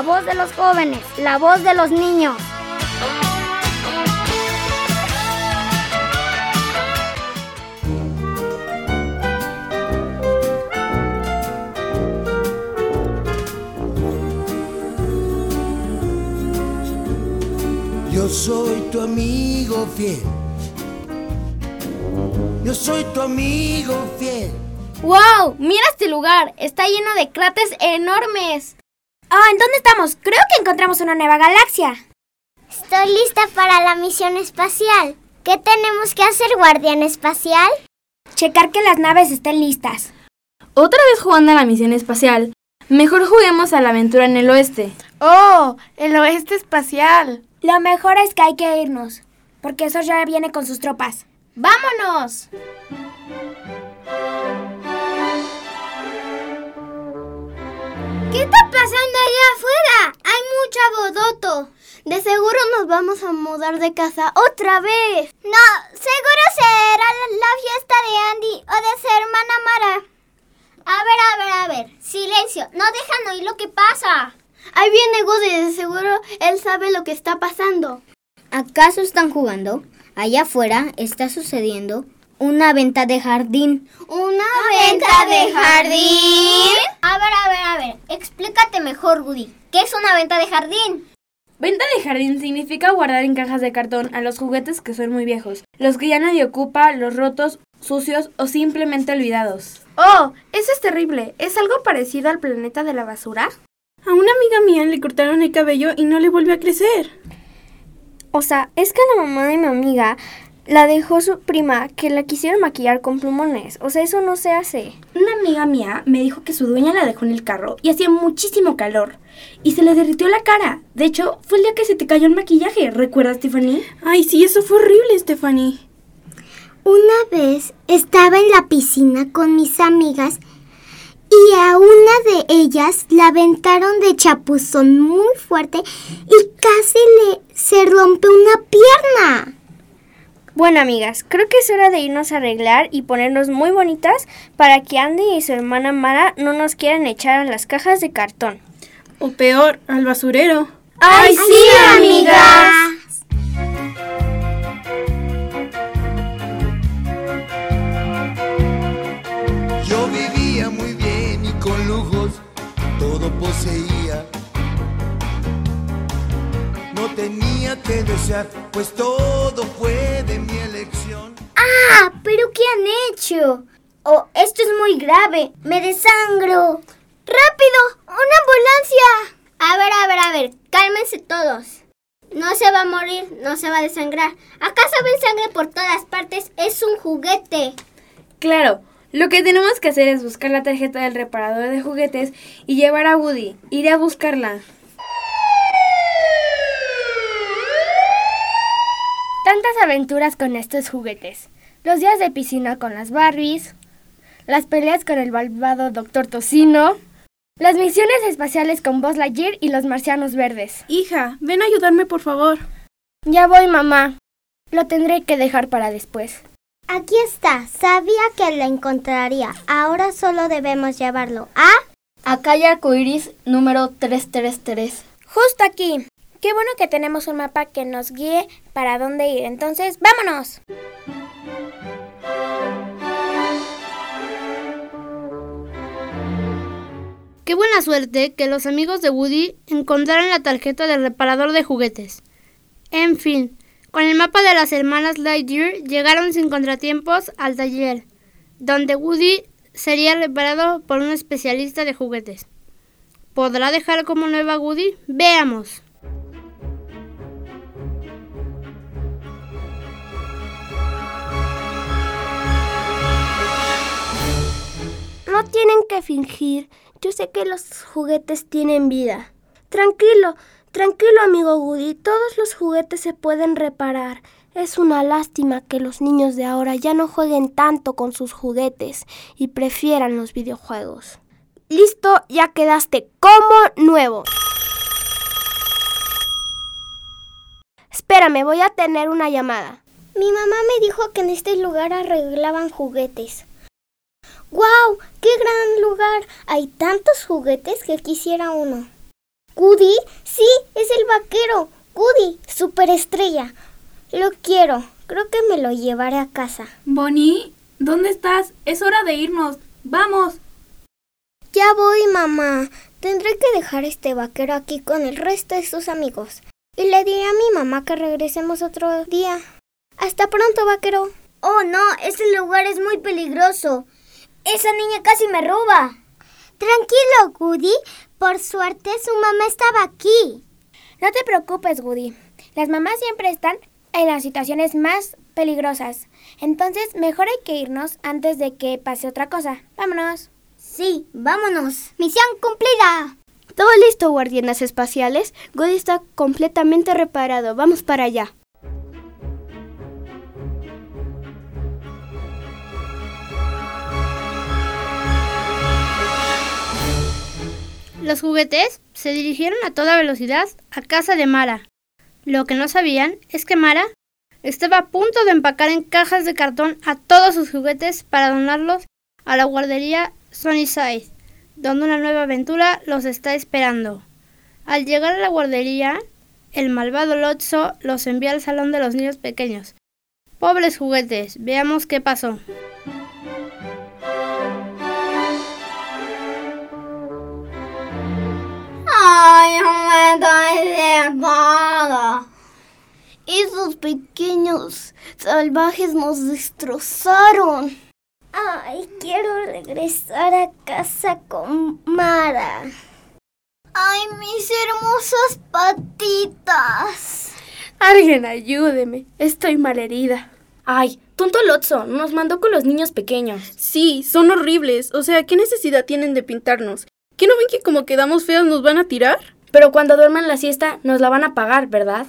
la voz de los jóvenes, la voz de los niños. Yo soy tu amigo fiel. Yo soy tu amigo fiel. ¡Wow! Mira este lugar. Está lleno de cráteres enormes. Ah, ¿en dónde estamos? Creo que encontramos una nueva galaxia. Estoy lista para la misión espacial. ¿Qué tenemos que hacer, guardián espacial? Checar que las naves estén listas. Otra vez jugando a la misión espacial. Mejor juguemos a la aventura en el oeste. ¡Oh! El oeste espacial. Lo mejor es que hay que irnos, porque eso ya viene con sus tropas. ¡Vámonos! ¿Qué está pasando allá afuera? Hay mucho bodoto. De seguro nos vamos a mudar de casa otra vez. No, seguro será la, fiesta de Andy o de su hermana Mara. A ver, a ver, a ver. Silencio. No dejan oír lo que pasa. Ahí viene Woody, de seguro él sabe lo que está pasando. ¿Acaso están jugando? Allá afuera está sucediendo una venta de jardín. ¿Una venta de jardín? A ver, a ver, a ver. Explícate mejor, Woody. ¿Qué es una venta de jardín? Venta de jardín significa guardar en cajas de cartón a los juguetes que son muy viejos, los que ya nadie ocupa, los rotos, sucios o simplemente olvidados. ¡Oh! Eso es terrible. ¿Es algo parecido al planeta de la basura? A una amiga mía le cortaron el cabello y no le volvió a crecer. O sea, es que la mamá de mi amiga la dejó su prima que la quisieron maquillar con plumones. O sea, eso no se hace. Una amiga mía me dijo que su dueña la dejó en el carro y hacía muchísimo calor. Y se le derritió la cara. De hecho, fue el día que se te cayó el maquillaje. ¿Recuerdas, Stephanie? Ay, sí, eso fue horrible, Stephanie. Una vez estaba en la piscina con mis amigas y a una de ellas la aventaron de chapuzón muy fuerte y casi le se rompe una pierna. Bueno, amigas, creo que es hora de irnos a arreglar y ponernos muy bonitas para que Andy y su hermana Mara no nos quieran echar a las cajas de cartón. O peor, al basurero. ¡Ay, sí, amigas! Yo vivía muy bien y con lujos todo poseía. Tenía que desear, pues todo fue de mi elección. ¡Ah! ¿Pero qué han hecho? Oh, esto es muy grave. Me desangro. ¡Rápido! ¡Una ambulancia! A ver, a ver, a ver. Cálmense todos. No se va a morir, no se va a desangrar. ¿Acaso ven sangre por todas partes? Es un juguete. Claro, lo que tenemos que hacer es buscar la tarjeta del reparador de juguetes y llevar a Woody. Iré a buscarla. Aventuras con estos juguetes. Los días de piscina con las Barbies, las peleas con el malvado Doctor Tocino, las misiones espaciales con Buzz Lightyear y los marcianos verdes. Hija, ven a ayudarme, por favor. Ya voy, mamá. Lo tendré que dejar para después. Aquí está. Sabía que lo encontraría. Ahora solo debemos llevarlo a... Acá hay arcoiris número 333. Justo aquí. Qué bueno que tenemos un mapa que nos guíe para dónde ir. Entonces, vámonos. Qué buena suerte que los amigos de Woody encontraran la tarjeta del reparador de juguetes. En fin, con el mapa de las hermanas Lightyear llegaron sin contratiempos al taller, donde Woody sería reparado por un especialista de juguetes. ¿Podrá dejar como nueva Woody? Veamos. No tienen que fingir. Yo sé que los juguetes tienen vida. Tranquilo, tranquilo amigo Woody. Todos los juguetes se pueden reparar. Es una lástima que los niños de ahora ya no jueguen tanto con sus juguetes y prefieran los videojuegos. Listo, ya quedaste como nuevo. Espérame, voy a tener una llamada. Mi mamá me dijo que en este lugar arreglaban juguetes. ¡Guau! ¡Qué gran lugar! Hay tantos juguetes que quisiera uno. ¿Goody? Sí, es el vaquero. Goody, superestrella. Lo quiero. Creo que me lo llevaré a casa. Bonnie, ¿dónde estás? Es hora de irnos. Vamos. Ya voy, mamá. Tendré que dejar este vaquero aquí con el resto de sus amigos. Y le diré a mi mamá que regresemos otro día. Hasta pronto, vaquero. Oh, no, ese lugar es muy peligroso. Esa niña casi me roba. Tranquilo, Goody. Por suerte su mamá estaba aquí. No te preocupes, Woody. Las mamás siempre están en las situaciones más peligrosas. Entonces, mejor hay que irnos antes de que pase otra cosa. Vámonos. Sí, vámonos. Misión cumplida. Todo listo, guardianas espaciales. Woody está completamente reparado. Vamos para allá. Los juguetes se dirigieron a toda velocidad a casa de Mara. Lo que no sabían es que Mara estaba a punto de empacar en cajas de cartón a todos sus juguetes para donarlos a la guardería Sunnyside, donde una nueva aventura los está esperando. Al llegar a la guardería, el malvado Lotso los envía al salón de los niños pequeños. Pobres juguetes, veamos qué pasó. No Esos pequeños salvajes nos destrozaron. Ay, quiero regresar a casa con Mara. Ay, mis hermosas patitas. Alguien ayúdeme. Estoy malherida. Ay, tonto Lotso, nos mandó con los niños pequeños. Sí, son horribles. O sea, ¿qué necesidad tienen de pintarnos? ¿Qué no ven que como quedamos feas nos van a tirar? Pero cuando duerman la siesta nos la van a pagar, ¿verdad?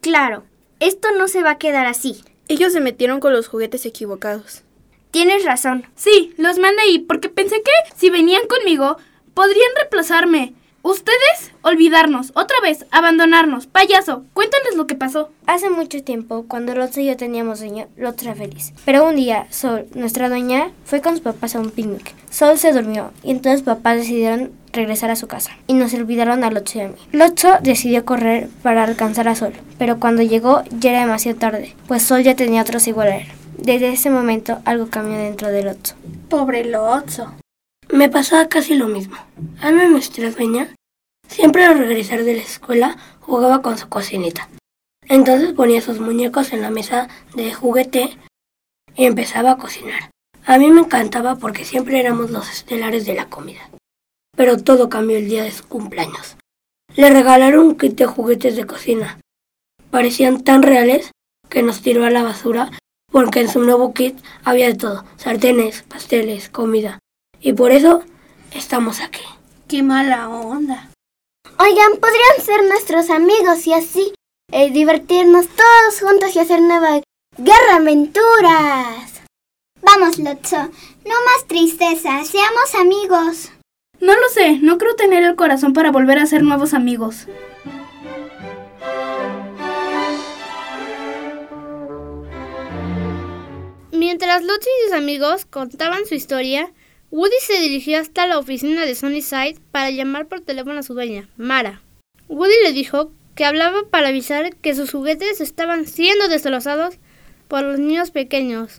Claro, esto no se va a quedar así. Ellos se metieron con los juguetes equivocados. Tienes razón. Sí, los mandé ahí porque pensé que si venían conmigo podrían reemplazarme. Ustedes olvidarnos, otra vez, abandonarnos. Payaso, cuéntales lo que pasó. Hace mucho tiempo, cuando Lotso y yo teníamos sueño, Lotso era feliz. Pero un día, Sol, nuestra dueña, fue con sus papás a un picnic. Sol se durmió y entonces papás decidieron regresar a su casa y nos olvidaron a Lotso y a mí. Lotso decidió correr para alcanzar a Sol, pero cuando llegó ya era demasiado tarde, pues Sol ya tenía otros igual. Desde ese momento algo cambió dentro de Lotso. Pobre Lotso. Me pasaba casi lo mismo. Ana, nuestra dueña, siempre al regresar de la escuela jugaba con su cocinita. Entonces ponía sus muñecos en la mesa de juguete y empezaba a cocinar. A mí me encantaba porque siempre éramos los estelares de la comida. Pero todo cambió el día de su cumpleaños. Le regalaron un kit de juguetes de cocina. Parecían tan reales que nos tiró a la basura porque en su nuevo kit había de todo, sartenes, pasteles, comida. Y por eso estamos aquí. Qué mala onda. Oigan, podrían ser nuestros amigos y así eh, divertirnos todos juntos y hacer nueva guerra aventuras. Vamos, Lotso, no más tristeza, seamos amigos. No lo sé, no creo tener el corazón para volver a ser nuevos amigos. Mientras Lotso y sus amigos contaban su historia, Woody se dirigió hasta la oficina de Sunnyside para llamar por teléfono a su dueña, Mara. Woody le dijo que hablaba para avisar que sus juguetes estaban siendo destrozados por los niños pequeños.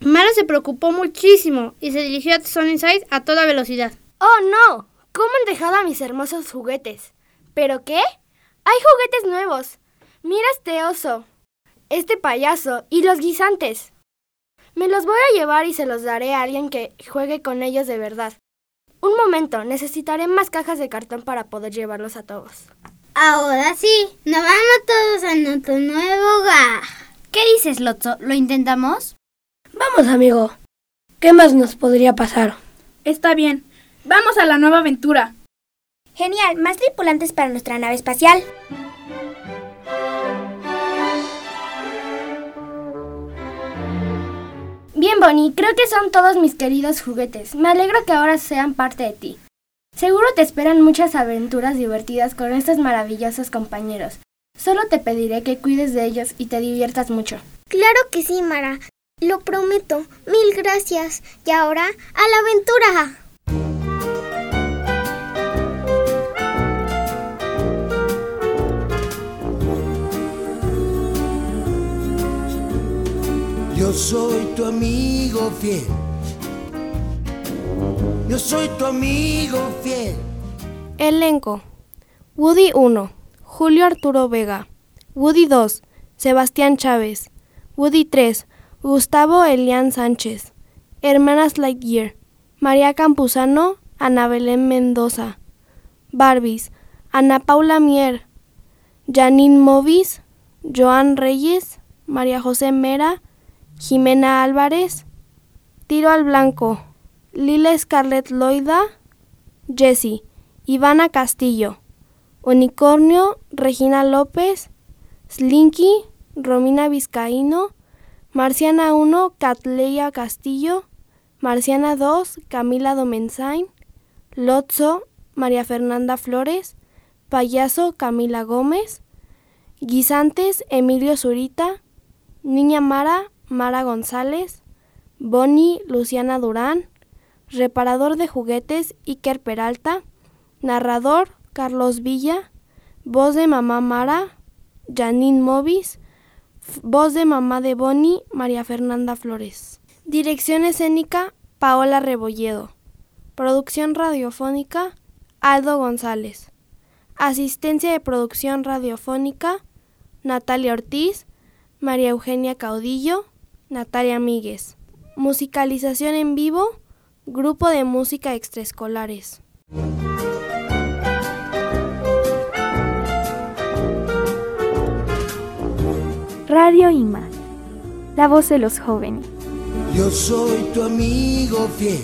Mara se preocupó muchísimo y se dirigió a Sunnyside a toda velocidad. ¡Oh, no! ¿Cómo han dejado a mis hermosos juguetes? ¿Pero qué? Hay juguetes nuevos. Mira este oso, este payaso y los guisantes. Me los voy a llevar y se los daré a alguien que juegue con ellos de verdad. Un momento, necesitaré más cajas de cartón para poder llevarlos a todos. Ahora sí, nos vamos todos a nuestro nuevo hogar. ¿Qué dices, Lotso? ¿Lo intentamos? Vamos, amigo. ¿Qué más nos podría pasar? Está bien. Vamos a la nueva aventura. Genial, más tripulantes para nuestra nave espacial. Bien, Bonnie, creo que son todos mis queridos juguetes. Me alegro que ahora sean parte de ti. Seguro te esperan muchas aventuras divertidas con estos maravillosos compañeros. Solo te pediré que cuides de ellos y te diviertas mucho. Claro que sí, Mara. Lo prometo. Mil gracias. Y ahora, a la aventura. Yo soy tu amigo fiel. Yo soy tu amigo fiel. Elenco. Woody 1. Julio Arturo Vega. Woody 2. Sebastián Chávez. Woody 3. Gustavo Elian Sánchez. Hermanas Lightyear. María Campuzano. Ana Belén Mendoza. Barbies. Ana Paula Mier. Janine Movis. Joan Reyes. María José Mera. Jimena Álvarez. Tiro al Blanco. Lila Scarlett Loida. Jessie. Ivana Castillo. Unicornio. Regina López. Slinky. Romina Vizcaíno. Marciana 1. Catleya Castillo. Marciana 2. Camila Domenzain. Lotso. María Fernanda Flores. Payaso Camila Gómez. Guisantes Emilio Zurita. Niña Mara Mara González. Bonnie Luciana Durán. Reparador de juguetes Iker Peralta. Narrador Carlos Villa. Voz de mamá Mara Janine Movis. Voz de mamá de Bonnie María Fernanda Flores. Dirección escénica Paola Rebolledo. Producción radiofónica Aldo González. Asistencia de producción radiofónica Natalia Ortiz, María Eugenia Caudillo, Natalia Míguez. Musicalización en vivo, Grupo de Música Extraescolares. Radio IMA, la voz de los jóvenes. Yo soy tu amigo fiel